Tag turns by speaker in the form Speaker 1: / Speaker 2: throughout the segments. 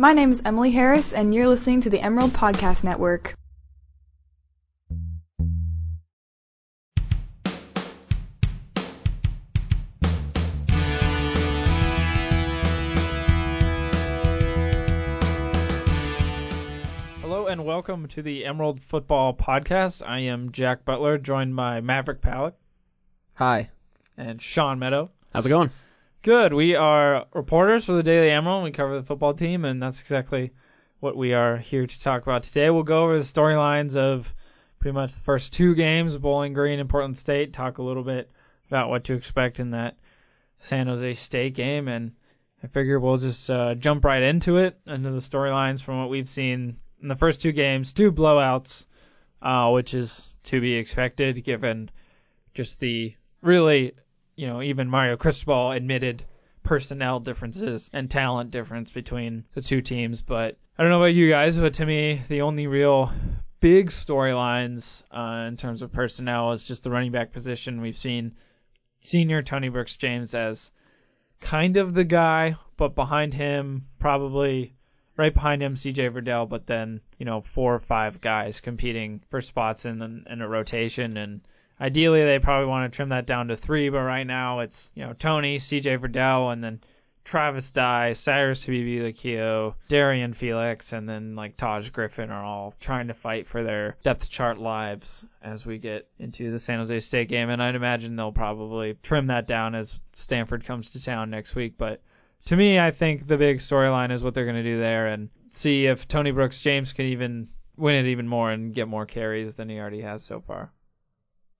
Speaker 1: My name is Emily Harris, and you're listening to the Emerald Podcast Network.
Speaker 2: Hello and welcome to the Emerald Football Podcast. I am Jack Butler, joined by Maverick Palak
Speaker 3: Hi.
Speaker 2: and Sean Meadow.
Speaker 3: How's it going?
Speaker 2: Good. We are reporters for the Daily Emerald. We cover the football team, and that's exactly what we are here to talk about today. We'll go over the storylines of pretty much the first two games, Bowling Green and Portland State. Talk a little bit about what to expect in that San Jose State game, and I figure we'll just uh, jump right into it, into the storylines from what we've seen in the first two games, two blowouts, uh, which is to be expected given just the really you know, even Mario Cristobal admitted personnel differences and talent difference between the two teams. But I don't know about you guys, but to me, the only real big storylines uh, in terms of personnel is just the running back position. We've seen senior Tony Brooks James as kind of the guy, but behind him, probably right behind him, CJ Verdell, but then, you know, four or five guys competing for spots in, in a rotation. And Ideally, they probably want to trim that down to three, but right now it's you know Tony, C.J. Verdell, and then Travis Dye, Cyrus Habibi-Likio, Darrian Felix, and then like Taj Griffin are all trying to fight for their depth chart lives as we get into the San Jose State game, and I'd imagine they'll probably trim that down as Stanford comes to town next week. But to me, I think the big storyline is what they're going to do there, and see if Tony Brooks James can even win it even more and get more carries than he already has so far.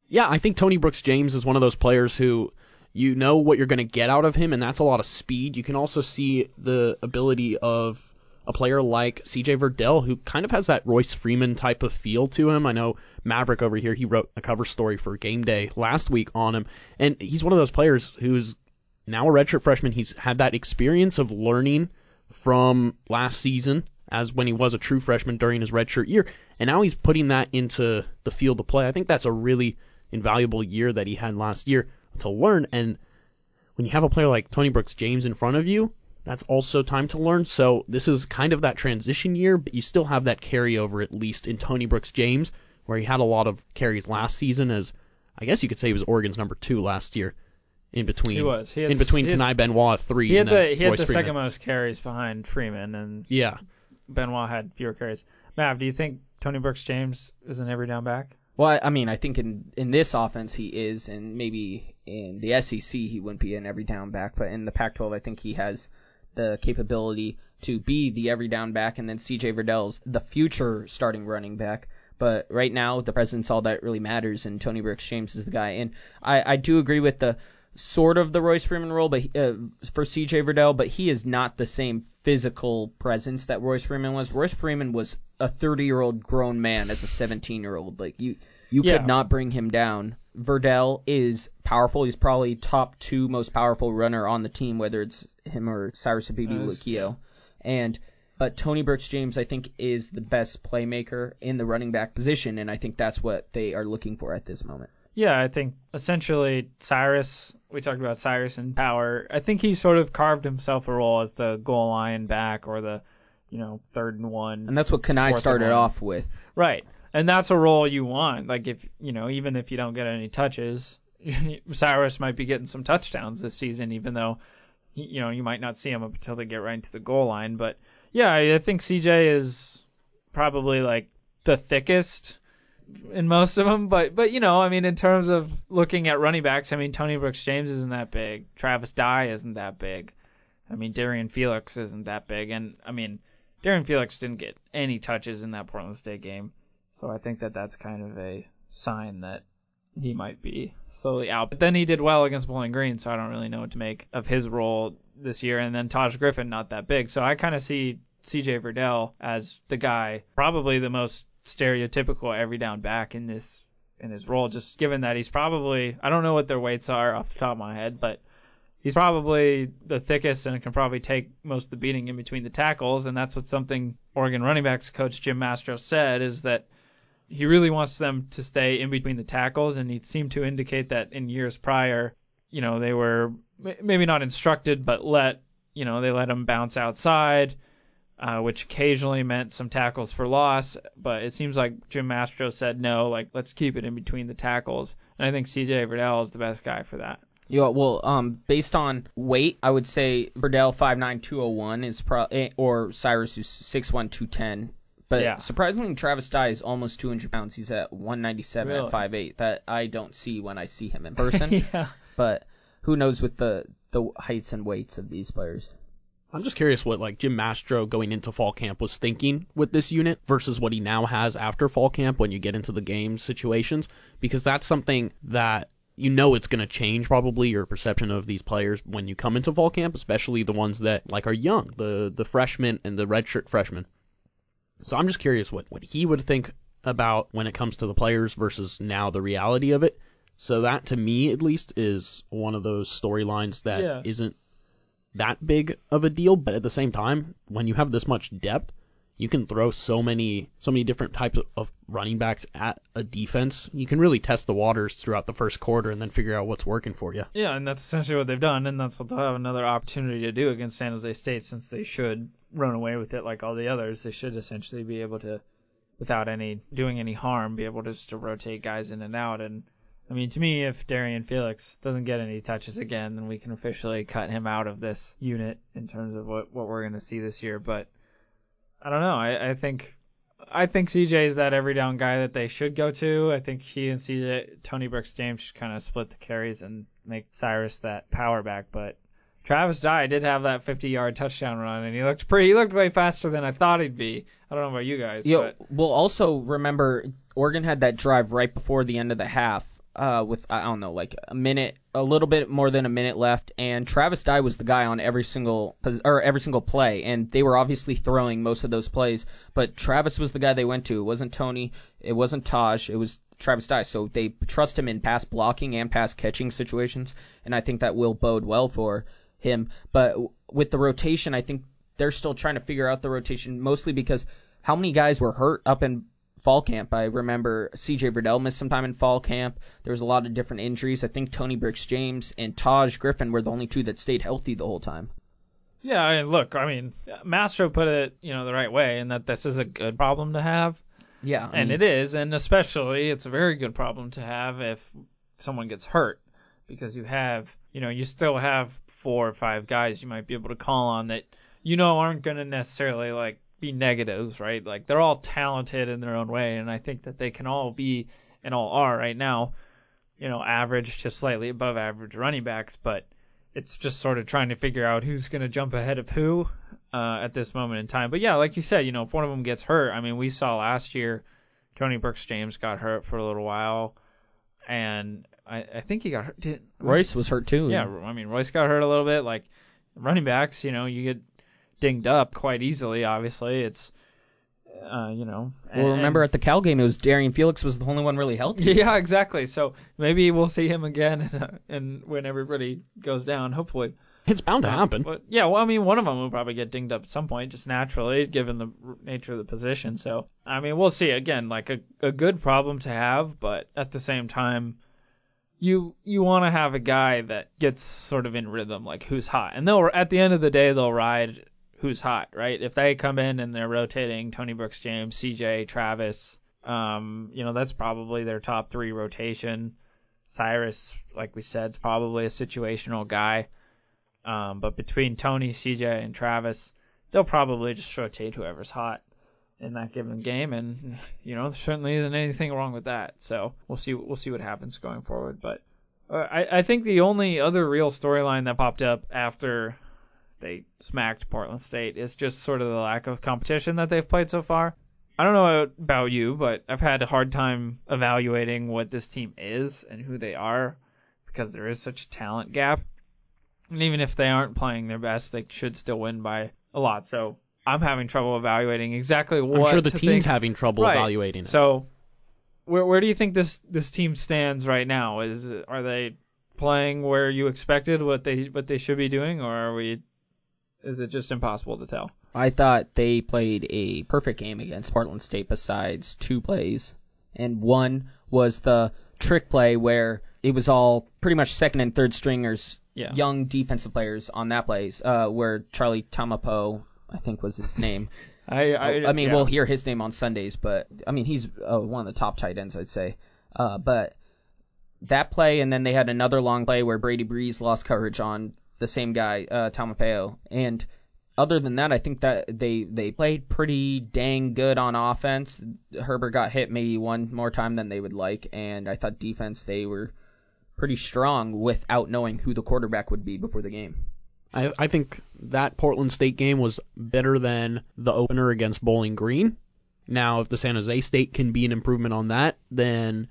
Speaker 3: Yeah, I think Tony Brooks James is one of those players who you know what you're going to get out of him, and that's a lot of speed. You can also see the ability of a player like CJ Verdell, who kind of has that Royce Freeman type of feel to him. I know Maverick over here, he wrote a cover story for Game Day last week on him, and he's one of those players who's now a redshirt freshman. He's had that experience of learning from last season as when he was a true freshman during his redshirt year, and now he's putting that into the field of play. I think that's a really invaluable year that he had last year to learn. And when you have a player like Tony Brooks James in front of you, that's also time to learn. So this is kind of that transition year, but you still have that carryover at least in Tony Brooks James, where he had a lot of carries last season as I guess you could say he was Oregon's number two last year. In between,
Speaker 2: he was. He had,
Speaker 3: in between Kani Benoit three.
Speaker 2: He had the he had the second most carries behind Freeman, and
Speaker 3: Yeah,
Speaker 2: Benoit had fewer carries. Mav, do you think Tony Brooks James is an every down back?
Speaker 4: Well, I- mean, I think in in this offense he is, and maybe in the SEC he wouldn't be an every down back, but in the Pac-12 I think he has the capability to be the every down back, and then C.J. Verdell's the future starting running back. But right now the presence all that really matters, and Tony Brooks James is the guy. And I I do agree with the sort of the Royce Freeman role, but uh, for C.J. Verdell, but he is not the same physical presence that Royce Freeman was. Royce Freeman was a 30-year-old grown man as a 17-year-old. Like you, you
Speaker 2: Yeah.
Speaker 4: could not bring him down. Verdell is powerful. He's probably top two most powerful runner on the team, whether it's him or Cyrus Habibi
Speaker 2: Nice.
Speaker 4: Likio. And but Tony Brooks James, I think, is the best playmaker in the running back position, and I think that's what they are looking for at this moment.
Speaker 2: Yeah, I think essentially Cyrus. We talked about Cyrus and power. I think he sort of carved himself a role as the goal line back or the, you know, third and one.
Speaker 4: And that's what
Speaker 2: Kani
Speaker 4: started off with.
Speaker 2: Right. And that's a role you want. Like if you know, even if you don't get any touches, Cyrus might be getting some touchdowns this season, even though you know you might not see him up until they get right into the goal line. But yeah, I I think CJ is probably like the thickest in most of them. But but you know, I mean, in terms of looking at running backs, I mean, Tony Brooks James isn't that big. Travis Dye isn't that big. I mean, Darrian Felix isn't that big, and I mean, Darrian Felix didn't get any touches in that Portland State game. So I think that that's kind of a sign that he might be slowly out. But then he did well against Bowling Green, so I don't really know what to make of his role this year. And then Taj Griffin, not that big. So I kind of see CJ Verdell as the guy, probably the most stereotypical every down back in this in his role, just given that he's probably I don't know what their weights are off the top of my head, but he's probably the thickest and can probably take most of the beating in between the tackles, and that's what something Oregon running backs coach Jim Mastro said is that he really wants them to stay in between the tackles, and he seemed to indicate that in years prior, you know, they were maybe not instructed, but let you know they let him bounce outside, uh, which occasionally meant some tackles for loss. But it seems like Jim Mastro said no, like let's keep it in between the tackles. And I think C.J. Verdell is the best guy for that.
Speaker 4: Yeah, well, um, based on weight, I would say Verdell 5'9", 201 is pro, eh, or Cyrus who's 6'1", 210. But
Speaker 2: Yeah.
Speaker 4: surprisingly, Travis Dye is almost 200 pounds. He's at 197
Speaker 2: Really?
Speaker 4: at 5'8". That I don't see when I see him in person.
Speaker 2: yeah.
Speaker 4: but who knows with the the heights and weights of these players?
Speaker 3: I'm just curious what like Jim Mastro going into fall camp was thinking with this unit versus what he now has after fall camp when you get into the game situations because that's something that you know it's going to change probably your perception of these players when you come into fall camp, especially the ones that like are young, the the freshmen and the redshirt freshmen. So I'm just curious what what he would think about when it comes to the players versus now the reality of it. So that to me at least is one of those storylines that
Speaker 2: Yeah.
Speaker 3: not that big of a deal, but at the same time, when you have this much depth, you can throw so many so many different types of, running backs at a defense. You can really test the waters throughout the first quarter and then figure out what's working for you.
Speaker 2: Yeah, and that's essentially what they've done, and that's what they'll have another opportunity to do against San Jose State since they should run away with it like all the others. They should essentially be able to, without any doing any harm, be able just to rotate guys in and out. And I mean, to me, if Darrian Felix doesn't get any touches again, then we can officially cut him out of this unit in terms of what what we're going to see this year. But I don't know. I, I think I think CJ is that every down guy that they should go to. I think he and CJ, Tony Brooks James should kind of split the carries and make Cyrus that power back. But Travis Dye did have that 50 yard touchdown run, and he looked pretty. He looked way faster than I thought he'd be. I don't know about you guys.
Speaker 4: Yeah,
Speaker 2: but
Speaker 4: we'll also remember Oregon had that drive right before the end of the half, uh, with I don't know, like a minute, a little bit more than a minute left, and Travis Dye was the guy on every single or every single play, and they were obviously throwing most of those plays, but Travis was the guy they went to. It wasn't Tony, it wasn't Taj, it was Travis Dye. So they trust him in pass blocking and pass catching situations, and I think that will bode well for him. But with the rotation, I think they're still trying to figure out the rotation, mostly because how many guys were hurt up in fall camp? I remember C.J. Verdell missed some time in fall camp. There was a lot of different injuries. I think Tony Brooks James and Taj Griffin were the only two that stayed healthy the whole time.
Speaker 2: yeah, I mean, look, I mean, Mastro put it you know the right way, and that this is a good problem to have.
Speaker 4: Yeah,
Speaker 2: and it is, and especially it's a very good problem to have if someone gets hurt, because you have, you know, you still have four or five guys you might be able to call on that you know aren't going to necessarily like be negatives, right? Like they're all talented in their own way, and I think that they can all be and all are right now, you know, average to slightly above average running backs, but it's just sort of trying to figure out who's going to jump ahead of who uh, at this moment in time. But yeah, like you said, you know, if one of them gets hurt, I mean, we saw last year Tony Brooks James got hurt for a little while, and I, I think he got hurt. Did,
Speaker 4: Royce was hurt too.
Speaker 2: yeah, I mean, Royce got hurt a little bit. Like running backs, you know, you get dinged up quite easily. Obviously, it's uh, you know.
Speaker 4: Well,
Speaker 2: and-
Speaker 4: remember at the Cal game, it was Darrian Felix was the only one really healthy.
Speaker 2: Yeah, exactly. So maybe we'll see him again, and, and when everybody goes down, hopefully.
Speaker 3: It's bound to happen.
Speaker 2: But yeah, well, I mean, one of them will probably get dinged up at some point, just naturally, given the nature of the position. So, I mean, we'll see. Again, like a a good problem to have, but at the same time, you you want to have a guy that gets sort of in rhythm, like who's hot, and they'll at the end of the day they'll ride who's hot, right? If they come in and they're rotating Tony Brooks, James, C.J., Travis, um, you know, that's probably their top three rotation. Cyrus, like we said, is probably a situational guy. Um, but between Tony, CJ, and Travis, they'll probably just rotate whoever's hot in that given game, and you know, certainly isn't anything wrong with that. So we'll see. We'll see what happens going forward. But uh, I, I think the only other real storyline that popped up after they smacked Portland State is just sort of the lack of competition that they've played so far. I don't know about you, but I've had a hard time evaluating what this team is and who they are because there is such a talent gap. And even if they aren't playing their best, they should still win by a lot. So I'm having trouble evaluating exactly what.
Speaker 3: I'm sure the team's
Speaker 2: think.
Speaker 3: having trouble
Speaker 2: Right.
Speaker 3: evaluating it.
Speaker 2: So, where where do you think this this team stands right now? Is are they playing where you expected what they what they should be doing, or are we? Is it just impossible to tell?
Speaker 4: I thought they played a perfect game against Portland State besides two plays. And one was the trick play where it was all pretty much second and third stringers,
Speaker 2: Yeah.
Speaker 4: young defensive players on that plays, uh, where Charlie Taumoepeau I think was his name.
Speaker 2: I I,
Speaker 4: I mean,
Speaker 2: yeah.
Speaker 4: we'll hear his name on Sundays, but I mean, he's uh, one of the top tight ends, I'd say. Uh, but that play, and then they had another long play where Brady Breeze lost coverage on the same guy, uh, Taumoepeau. And other than that, I think that they they played pretty dang good on offense. Herbert got hit maybe one more time than they would like, and I thought defense they were pretty strong without knowing who the quarterback would be before the game.
Speaker 3: I, I think that Portland State game was better than the opener against Bowling Green. Now, if the San Jose State can be an improvement on that, then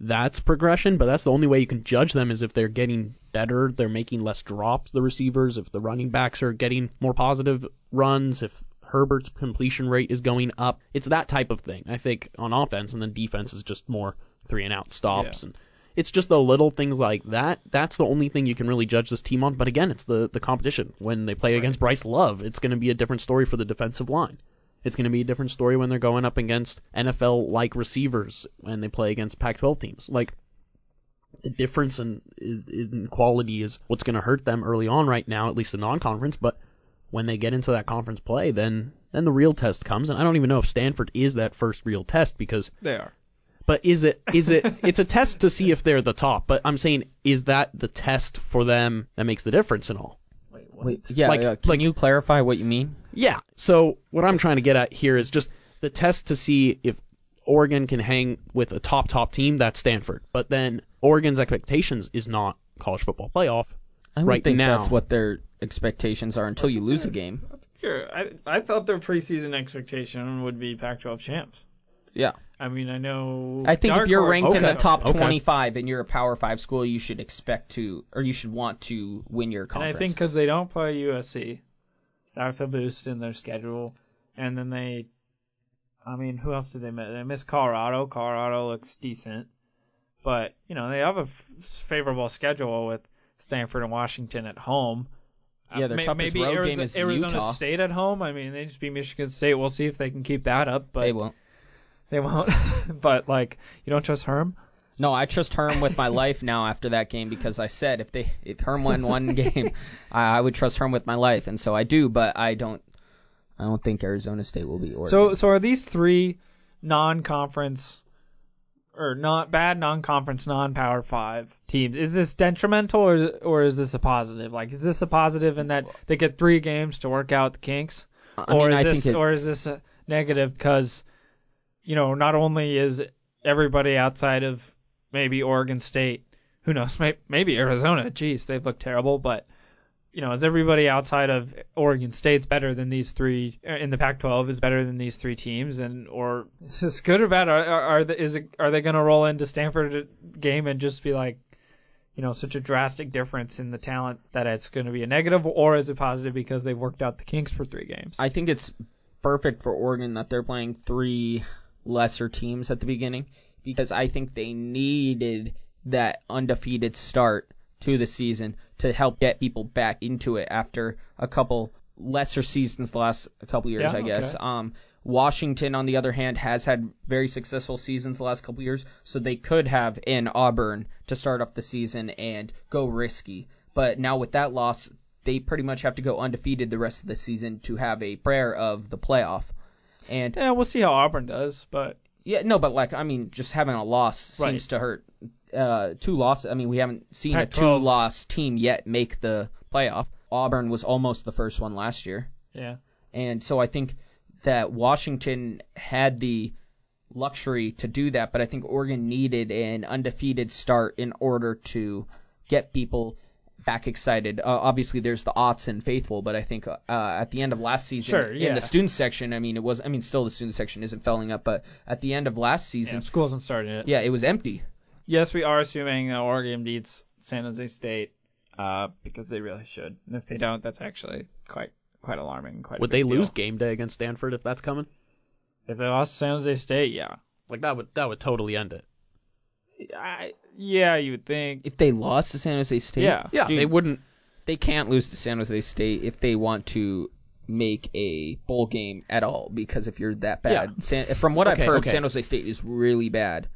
Speaker 3: that's progression. But that's the only way you can judge them is if they're getting better, they're making less drops, the receivers, if the running backs are getting more positive runs, if Herbert's completion rate is going up. It's that type of thing, I think, on offense, and then defense is just more three and out stops
Speaker 2: Yeah.
Speaker 3: and it's just the little things like that. That's the only thing you can really judge this team on. But again, it's the the competition. When they play against Bryce Love, it's going to be a different story for the defensive line. It's going to be a different story when they're going up against NFL like receivers when they play against Pac-12 teams. Like the difference in in quality is what's going to hurt them early on right now, at least in non-conference. But when they get into that conference play, then then the real test comes. And I don't even know if Stanford is that first real test because
Speaker 2: they are.
Speaker 3: but is it is it it's a test to see if they're the top, but I'm saying is that the test for them that makes the difference and all?
Speaker 4: Wait, wait. yeah,
Speaker 3: Like-
Speaker 4: uh, can
Speaker 3: like-
Speaker 4: you clarify what you mean?
Speaker 3: Yeah. So what I'm trying to get at here is just the test to see if Oregon can hang with a top top team, that's Stanford. But then Oregon's expectations is not college football playoff.
Speaker 4: I would
Speaker 3: Right
Speaker 4: think
Speaker 3: now.
Speaker 4: that's what their expectations are until you lose a game.
Speaker 2: Sure. I I thought their preseason expectation would be Pac-12 champs.
Speaker 4: Yeah.
Speaker 2: I mean, I know.
Speaker 4: I think
Speaker 2: Dark
Speaker 4: if you're
Speaker 2: Horse-
Speaker 4: ranked in the
Speaker 3: Okay.
Speaker 4: top
Speaker 3: Okay.
Speaker 4: 25 and you're a Power 5 school, you should expect to, or you should want to win your conference.
Speaker 2: and
Speaker 4: conference.
Speaker 2: I think because they don't play USC, that's a boost in their schedule. And then they, I mean, who else did they miss? They missed Colorado. Colorado looks decent, but you know they have a f- favorable schedule with Stanford and Washington at home.
Speaker 4: Yeah, their
Speaker 2: may-
Speaker 4: toughest
Speaker 2: maybe
Speaker 4: road
Speaker 2: Arizona,
Speaker 4: game is
Speaker 2: Arizona
Speaker 4: Utah.
Speaker 2: State at home. I mean, they just beat Michigan State. We'll see if they can keep that up, but
Speaker 4: they won't.
Speaker 2: They won't. but like, you don't trust Herm?
Speaker 4: No, I trust Herm with my life now after that game because I said if they if Herm won one game, I, I would trust Herm with my life, and so I do. But I don't. I don't think Arizona State will be Oregon.
Speaker 2: So so are these three non-conference or not bad non-conference non-power 5 teams is this detrimental or or is this a positive? Like is this a positive in that they get 3 games to work out the kinks
Speaker 4: I
Speaker 2: or
Speaker 4: mean,
Speaker 2: is
Speaker 4: I
Speaker 2: this
Speaker 4: it,
Speaker 2: or is this a negative cuz you know, not only is everybody outside of maybe Oregon State, who knows, maybe Arizona, geez, they've looked terrible, but you know, is everybody outside of Oregon State's better than these three uh, in the Pac-12 is better than these three teams, and or is this good or bad? Are are, are the, is it, are they going to roll into Stanford game and just be like, you know, such a drastic difference in the talent that it's going to be a negative, or is it positive because they've worked out the kinks for three games?
Speaker 4: I think it's perfect for Oregon that they're playing three lesser teams at the beginning because I think they needed that undefeated start to the season to help get people back into it after a couple lesser seasons the last couple years,
Speaker 2: Yeah,
Speaker 4: I guess.
Speaker 2: okay.
Speaker 4: Um, Washington, on the other hand, has had very successful seasons the last couple years, so they could have in Auburn to start off the season and go risky. But now with that loss, they pretty much have to go undefeated the rest of the season to have a prayer of the playoff. And
Speaker 2: Yeah, we'll see how Auburn does, but
Speaker 4: yeah, no, but like I mean, just having a loss
Speaker 2: Right.
Speaker 4: seems to hurt. Uh, two losses. I mean, we haven't seen a
Speaker 2: Pac-12.
Speaker 4: two-loss team yet make the playoff. Auburn was almost the first one last year,
Speaker 2: yeah.
Speaker 4: and so I think that Washington had the luxury to do that, but I think Oregon needed an undefeated start in order to get people back excited. Uh, obviously, there's the Autzen faithful, but I think uh, at the end of last season,
Speaker 2: Sure,
Speaker 4: in the student section, I mean, it was, I mean, still the student section isn't filling up, but at the end of last season,
Speaker 2: yeah. School hasn't started yet.
Speaker 4: yeah, it was empty.
Speaker 2: Yes, we are assuming that Oregon beats San Jose State uh, because they really should. And if they don't, that's actually quite quite alarming. Quite
Speaker 3: Would
Speaker 2: big
Speaker 3: they lose game day against Stanford if that's coming?
Speaker 2: If they lost San Jose State? Yeah.
Speaker 3: Like that would that would totally end it.
Speaker 2: I, yeah, you would think.
Speaker 4: If they lost to San Jose State,
Speaker 2: Yeah.
Speaker 3: Yeah,
Speaker 4: Dude,
Speaker 3: they wouldn't.
Speaker 4: they can't lose to San Jose State if they want to make a bowl game at all. Because if you're that bad, San, from what I've heard,
Speaker 3: okay.
Speaker 4: San Jose State is really bad.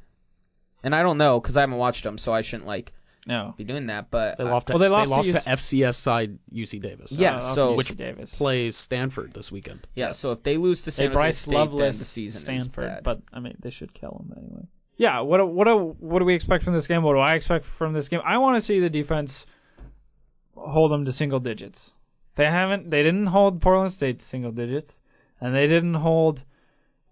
Speaker 4: And I don't know because I haven't watched them, so I shouldn't like
Speaker 2: No.
Speaker 4: be doing that. But
Speaker 3: They
Speaker 4: I-
Speaker 3: lost to,
Speaker 2: Well, they lost to
Speaker 3: to
Speaker 2: UC
Speaker 3: FCS side UC Davis.
Speaker 4: Yeah,
Speaker 2: Uh,
Speaker 4: so-
Speaker 2: which Davis.
Speaker 3: plays Stanford this weekend.
Speaker 4: yeah, so if they lose to
Speaker 2: They
Speaker 4: San Jose
Speaker 2: Bryce
Speaker 4: State, then
Speaker 2: Loveless
Speaker 4: the season
Speaker 2: Stanford,
Speaker 4: is bad.
Speaker 2: but I mean they should kill him anyway. Yeah, what what what do we expect from this game? What do I expect from this game? I want to see the defense hold them to single digits. They haven't. They didn't hold Portland State to single digits, and they didn't hold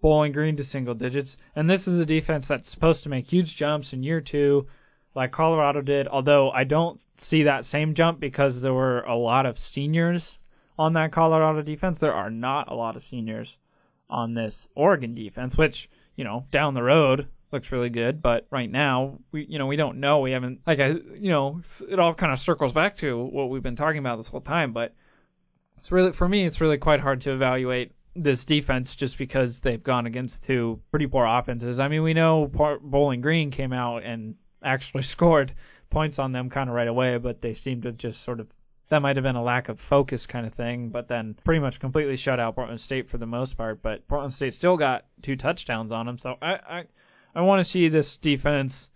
Speaker 2: Bowling Green to single digits. And this is a defense that's supposed to make huge jumps in year two, like Colorado did. Although I don't see that same jump because there were a lot of seniors on that Colorado defense. There are not a lot of seniors on this Oregon defense, which you know down the road looks really good, but right now we you know we don't know. We haven't like I you know it all kind of circles back to what we've been talking about this whole time, but it's really for me it's really quite hard to evaluate this defense just because they've gone against two pretty poor offenses. I mean, we know Bowling Green came out and actually scored points on them kind of right away, but they seem to just sort of that might have been a lack of focus kind of thing, but then pretty much completely shut out Portland State for the most part. But Portland State still got two touchdowns on them, so I I, I want to see this defense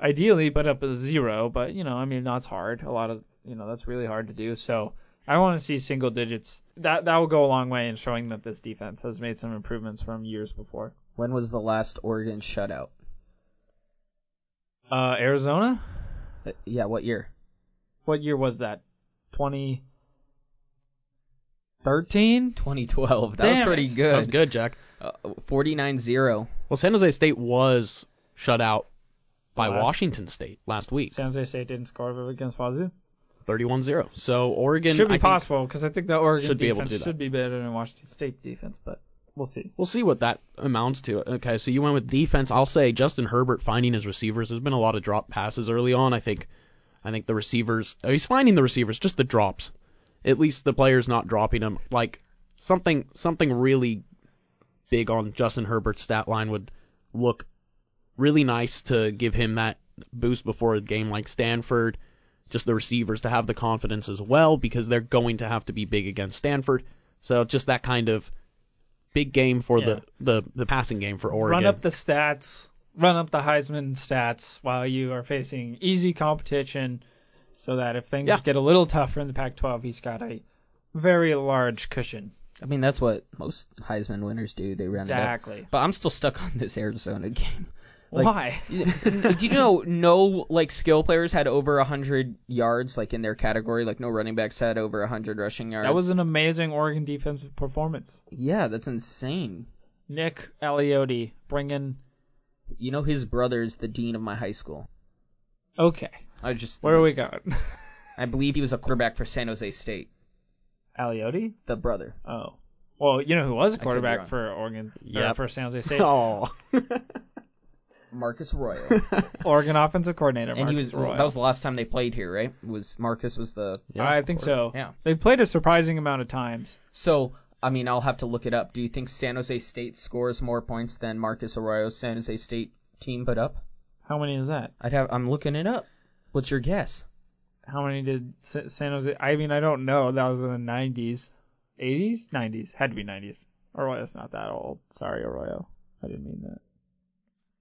Speaker 2: ideally put up a zero, but you know I mean that's hard. A lot of you know that's really hard to do. So I want to see single digits. That that will go a long way in showing that this defense has made some improvements from years before.
Speaker 4: when was the last Oregon shutout?
Speaker 2: Uh, Arizona,
Speaker 4: Uh, yeah, what year?
Speaker 2: what year was that? Twenty. 2013.
Speaker 4: 2012. That was pretty
Speaker 2: it.
Speaker 4: good.
Speaker 3: That was good, Jack.
Speaker 4: Uh, 49-0.
Speaker 3: Well, San Jose State was shut out by
Speaker 2: Last-
Speaker 3: Washington State last week,
Speaker 2: San Jose State didn't score against Wazoo.
Speaker 3: 31-0. So Oregon
Speaker 2: should be
Speaker 3: I
Speaker 2: possible because I think the Oregon
Speaker 3: should be able to
Speaker 2: defense
Speaker 3: do
Speaker 2: should be better than Washington State defense, but we'll see.
Speaker 3: We'll see what that amounts to. Okay, so you went with defense. I'll say Justin Herbert finding his receivers. There's been a lot of drop passes early on. I think, I think the receivers. uh, He's finding the receivers, just the drops. At least the players not dropping them. Like something, something really big on Justin Herbert's stat line would look really nice to give him that boost before a game like Stanford. Just the receivers to have the confidence as well because they're going to have to be big against Stanford. So just that kind of big game for
Speaker 2: Yeah.
Speaker 3: the, the the passing game for Oregon.
Speaker 2: Run up the stats, run up the Heisman stats while you are facing easy competition, so that if things
Speaker 3: Yeah.
Speaker 2: get a little tougher in the Pac-12, he's got a very large cushion.
Speaker 4: I mean, that's what most Heisman winners do. They run it up.
Speaker 2: Exactly.
Speaker 4: But I'm still stuck on this Arizona game. Like-
Speaker 2: Why?
Speaker 4: do you know no like skill players had over 100 yards like in their category? Like no running backs had over 100 rushing yards.
Speaker 2: That was an amazing Oregon defensive performance.
Speaker 4: yeah, that's insane.
Speaker 2: Nick Aliotti bringing.
Speaker 4: You know his brother is the dean of my high school.
Speaker 2: Okay,
Speaker 4: I just
Speaker 2: where are we going?
Speaker 4: I believe he was a quarterback for San Jose State.
Speaker 2: Aliotti?
Speaker 4: The brother.
Speaker 2: Oh. Well, you know who was a
Speaker 4: could be
Speaker 2: quarterback
Speaker 4: wrong.
Speaker 2: for Oregon or
Speaker 3: Yep.
Speaker 2: for San Jose State?
Speaker 3: oh,
Speaker 4: Marcus Arroyo.
Speaker 2: Oregon offensive coordinator.
Speaker 4: and he
Speaker 2: Marcus
Speaker 4: was
Speaker 2: Arroyo.
Speaker 4: that was the last time they played here, right? Was Marcus was the
Speaker 2: I think so.
Speaker 4: Yeah.
Speaker 2: They played a surprising amount of times.
Speaker 4: So, I mean, I'll have to look it up. Do you think San Jose State scores more points than Marcus Arroyo's San Jose State team put up?
Speaker 2: How many is that?
Speaker 4: I'd have. I'm looking it up. What's your guess?
Speaker 2: How many did San Jose? I mean, I don't know. That was in the 90s, 80s, 90s. Had to be 90s. Arroyo's not that old. Sorry, Arroyo. I didn't mean that.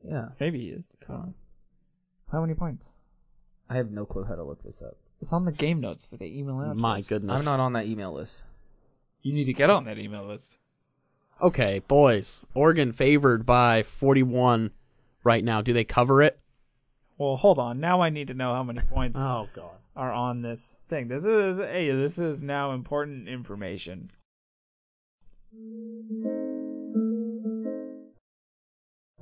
Speaker 4: Yeah.
Speaker 2: Maybe he is. Come on. How many points?
Speaker 4: I have no clue how to look this up.
Speaker 2: It's on the game notes that they email out. to
Speaker 3: my
Speaker 2: us.
Speaker 3: goodness.
Speaker 4: I'm not on that email list.
Speaker 2: You need to get on that email list.
Speaker 3: Okay, boys. Oregon favored by 41 right now. Do they cover it?
Speaker 2: Well, hold on. Now I need to know how many points
Speaker 3: Oh God.
Speaker 2: Are on this thing. This is hey, this is now important information.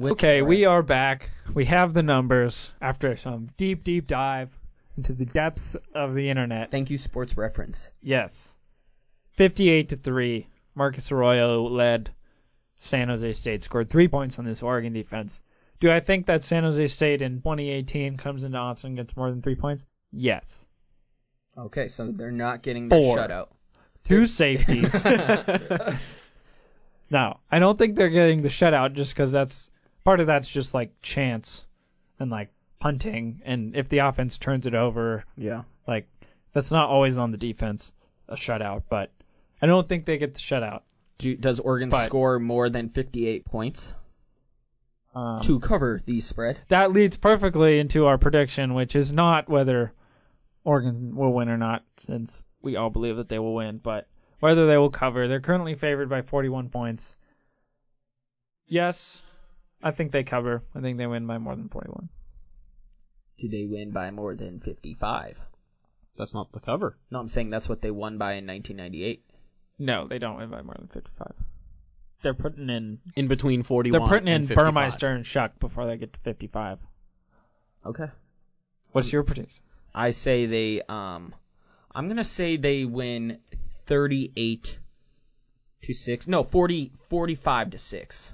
Speaker 2: Okay, we are back. We have the numbers after some deep, deep dive into the depths of the internet.
Speaker 4: Thank you, Sports Reference.
Speaker 2: Yes. 58 to 3. Marcus Arroyo led San Jose State, scored three points on this Oregon defense. Do I think that San Jose State in 2018 comes into Autzen and gets more than three points? Yes.
Speaker 4: Okay, so they're not getting their
Speaker 2: Four.
Speaker 4: shutout.
Speaker 2: Two safeties. now, I don't think they're getting the shutout just because that's part of that's just like chance and like punting, and if the offense turns it over,
Speaker 4: Yeah.
Speaker 2: like that's not always on the defense a shutout, but I don't think they get the shutout.
Speaker 4: Do, does Oregon
Speaker 2: But-
Speaker 4: score more than 58 points?
Speaker 2: Um,
Speaker 4: to cover the spread.
Speaker 2: that leads perfectly into our prediction, which is not whether Oregon will win or not, since we all believe that they will win, but whether they will cover. They're currently favored by 41 points. Yes, I think they cover. I think they win by more than 41.
Speaker 4: Do they win by more than 55?
Speaker 3: That's not the cover.
Speaker 4: No, I'm saying that's what they won by in 1998.
Speaker 2: No, they don't win by more than 55. They're putting in
Speaker 3: In between 41
Speaker 2: they're putting in
Speaker 3: and 55.
Speaker 2: Burmester and Shough before they get to 55.
Speaker 4: Okay.
Speaker 2: What's your prediction?
Speaker 4: I say they um I'm going to say they win 38 to 6. No, 40 45 to 6.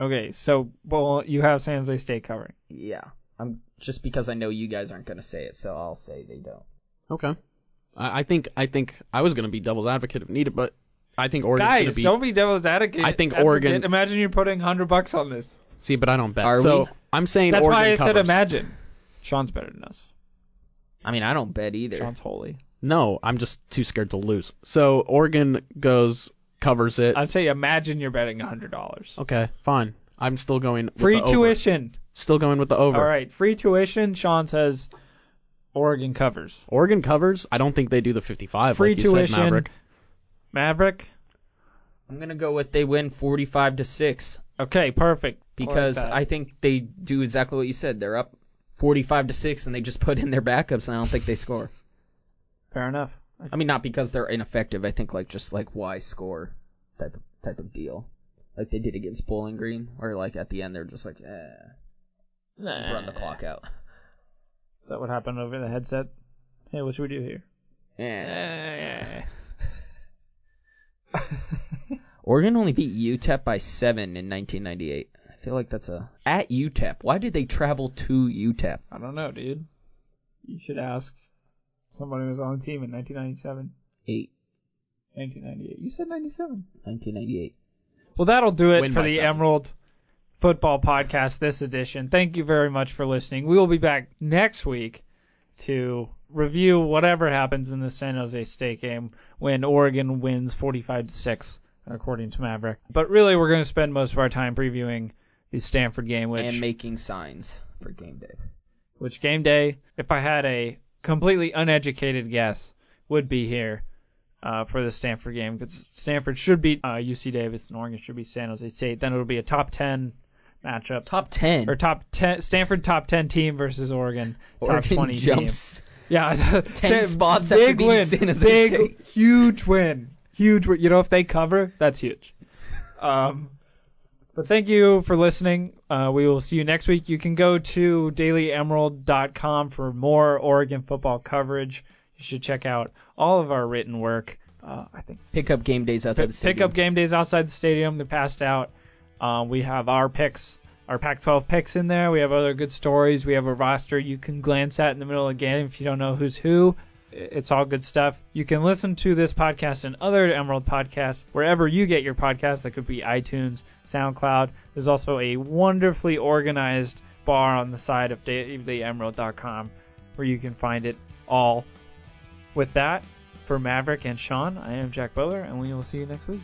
Speaker 2: Okay, so well, you have San Jose State covering.
Speaker 4: Yeah. I'm just because I know you guys aren't going to say it, so I'll say they don't.
Speaker 3: Okay. I, I think I think I was gonna be devil's advocate if needed, but I think Oregon's
Speaker 2: Guys,
Speaker 3: gonna be.
Speaker 2: don't be devil's advocate.
Speaker 3: I think
Speaker 2: advocate.
Speaker 3: Oregon-
Speaker 2: Imagine you're putting hundred bucks on this.
Speaker 3: See, but I don't bet.
Speaker 4: Are
Speaker 3: so
Speaker 4: we?
Speaker 3: I'm saying
Speaker 2: That's
Speaker 3: Oregon
Speaker 2: why I said imagine. Sean's better than us.
Speaker 4: I mean, I don't bet either.
Speaker 2: Sean's holy.
Speaker 3: No, I'm just too scared to lose. So Oregon goes covers it.
Speaker 2: I'd say imagine you're betting hundred dollars.
Speaker 3: okay, fine. I'm still going with
Speaker 2: Free
Speaker 3: the over.
Speaker 2: tuition.
Speaker 3: Still going with the over.
Speaker 2: All right, free tuition. Sean says Oregon covers.
Speaker 3: Oregon covers. I don't think they do the 55.
Speaker 2: Free
Speaker 3: like you
Speaker 2: tuition.
Speaker 3: Said, Maverick.
Speaker 2: Maverick.
Speaker 4: I'm going to go with they win 45 to 6
Speaker 2: Okay, perfect.
Speaker 4: because
Speaker 2: like.
Speaker 4: I think they do exactly what you said. They're up 45 to 6 and they just put in their backups and I don't think they score.
Speaker 2: fair enough.
Speaker 4: I mean, not because they're ineffective. I think like just like why score type of type of deal, like they did against Bowling Green, or like at the end they're just like, eh, just run the clock out.
Speaker 2: Is that what happened over the headset? Hey, what should we do here?
Speaker 4: Eh.
Speaker 2: Eh.
Speaker 4: Oregon only beat UTEP by seven in 1998. I feel like that's a at UTEP. Why did they travel to UTEP?
Speaker 2: I don't know, dude. You should ask somebody who was on the team in 1997,
Speaker 4: Eight.
Speaker 2: 1998. You said 97.
Speaker 4: 1998.
Speaker 2: Well, that'll do it
Speaker 3: Win
Speaker 2: for the
Speaker 3: seven.
Speaker 2: Emerald Football Podcast this edition. Thank you very much for listening. We will be back next week to review whatever happens in the San Jose State game when Oregon wins 45 to 6 according to Maverick. But really we're going to spend most of our time previewing the Stanford game which
Speaker 4: and making signs for game day.
Speaker 2: which game day, if I had a completely uneducated guess, would be here uh, for the Stanford game because Stanford should beat uh, UC Davis and Oregon should beat San Jose State. Then it'll be a top 10 matchup.
Speaker 4: Top ten.
Speaker 2: or top 10 Stanford top 10 team versus Oregon top 20
Speaker 4: jumps.
Speaker 2: team. Yeah,
Speaker 4: 10 spots
Speaker 2: big win, big
Speaker 4: State.
Speaker 2: huge win, huge. win. You know if they cover, that's huge. Um, but thank you for listening. Uh, we will see you next week. You can go to dailyemerald.com for more Oregon football coverage. You should check out all of our written work. Uh, I think
Speaker 4: Pick up game days outside the
Speaker 2: pick
Speaker 4: stadium.
Speaker 2: up game days outside the stadium. They're passed out. Um, we have our picks, our Pac-12 picks in there. We have other good stories. We have a roster you can glance at in the middle of the game if you don't know who's who. It's all good stuff. You can listen to this podcast and other Emerald podcasts wherever you get your podcasts. That could be iTunes, SoundCloud. There's also a wonderfully organized bar on the side of dailyemerald.com where you can find it all. With that, for Maverick and Sean, I am Jack Butler, and we will see you next week.